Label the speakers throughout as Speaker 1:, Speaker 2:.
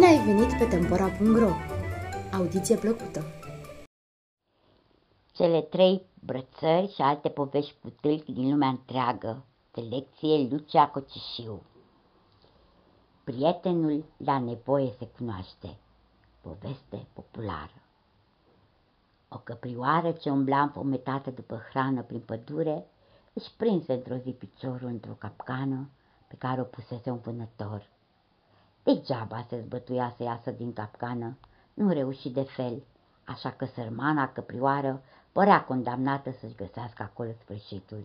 Speaker 1: ai venit pe Tempora.ro! Audiție plăcută!
Speaker 2: Cele trei brățări și alte povești cu tâlc din lumea întreagă. Selecție Lucia Cocișiu Prietenul la nevoie se cunoaște. Poveste populară O căprioară ce umbla înfometată după hrană prin pădure își prinse într-o zi piciorul într-o capcană pe care o pusese un vânător. Degeaba se zbătuia să iasă din capcană, nu reuși de fel, așa că sărmana căprioară părea condamnată să-și găsească acolo sfârșitul.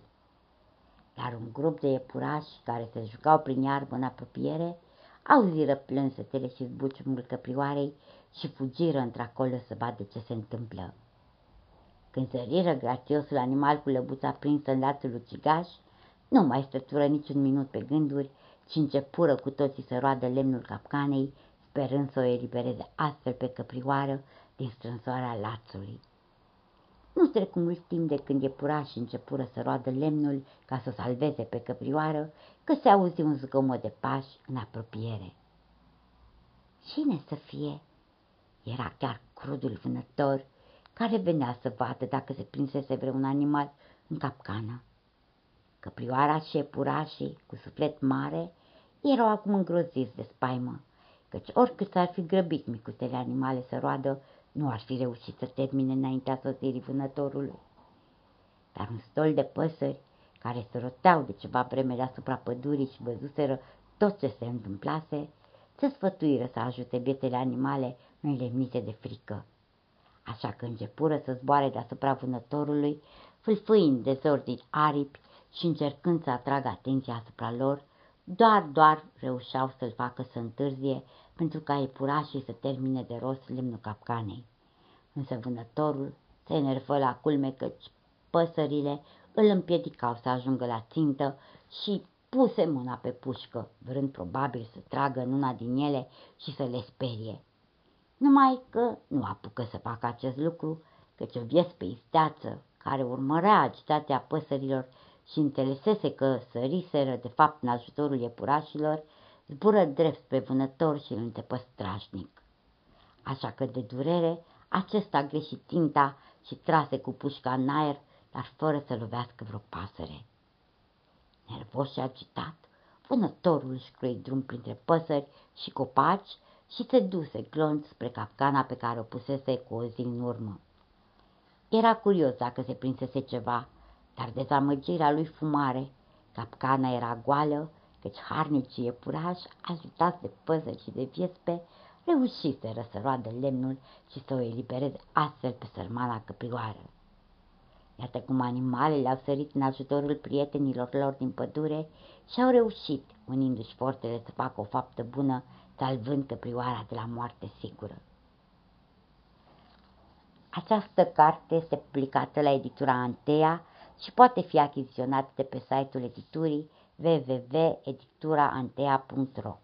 Speaker 2: Dar un grup de iepurași care se jucau prin iarbă în apropiere auziră plânsetele și zbuciumul căprioarei și fugiră într-acolo să vadă ce se întâmplă. Când săriră grațiosul animal cu lăbuța prinsă în lațul ucigaș, nu mai stătură niciun minut pe gânduri, ci începură cu toții să roadă lemnul capcanei, sperând să o elibereze astfel pe căprioară din strânsoarea lațului. Nu trecu mult timp de când iepurașii începură să roadă lemnul ca să salveze pe căprioară, că se auzi un zgomot de pași în apropiere. Cine să fie? Era chiar crudul vânător, care venea să vadă dacă se prinsese vreun animal în capcană. Căprioara și iepurașii, cu suflet mare, erau acum îngroziți de spaimă, căci oricât s-ar fi grăbit micuțele animale să roadă, nu ar fi reușit să termine înaintea sosirii vânătorului. Dar un stol de păsări, care se roteau de ceva vreme deasupra pădurii și văzuseră tot ce se întâmplase, se sfătuiră să ajute bietele animale înlemnite de frică. Așa că începură să zboare deasupra vânătorului, fâlfâind dezordini aripi și încercând să atragă atenția asupra lor, doar, doar reușeau să-l facă să întârzie pentru ca epurașii să termine de rost lemnul capcanei. Însă vânătorul se enervă la culme căci păsările îl împiedicau să ajungă la țintă și puse mâna pe pușcă, vrând probabil să tragă în una din ele și să le sperie. Numai că nu apucă să facă acest lucru, căci o viespe isteață, care urmărea agitația păsărilor și înțelesese că săriseră de fapt în ajutorul iepurașilor, zbură drept spre vânător și îl întepă strașnic. Așa că de durere, acesta a greșit tinta și trase cu pușca în aer, dar fără să lovească vreo pasăre. Nervos și agitat, vânătorul își croi drum printre păsări și copaci și se duse glonț spre capcana pe care o pusese cu o zi în urmă. Era curios dacă se prinsese ceva, dar dezamăgirea lui fumare. Capcana era goală, căci harnicii iepurași, ajutați de păzări și de viespe, reușiseră să roadă lemnul și să o elibereze astfel pe sărmana căprioară. Iată cum animalele au sărit în ajutorul prietenilor lor din pădure și au reușit, unindu-și forțele să facă o faptă bună, salvând căprioara de la moarte sigură. Această carte este publicată la editura Antea și poate fi achiziționat de pe site-ul editurii www.edituraantea.ro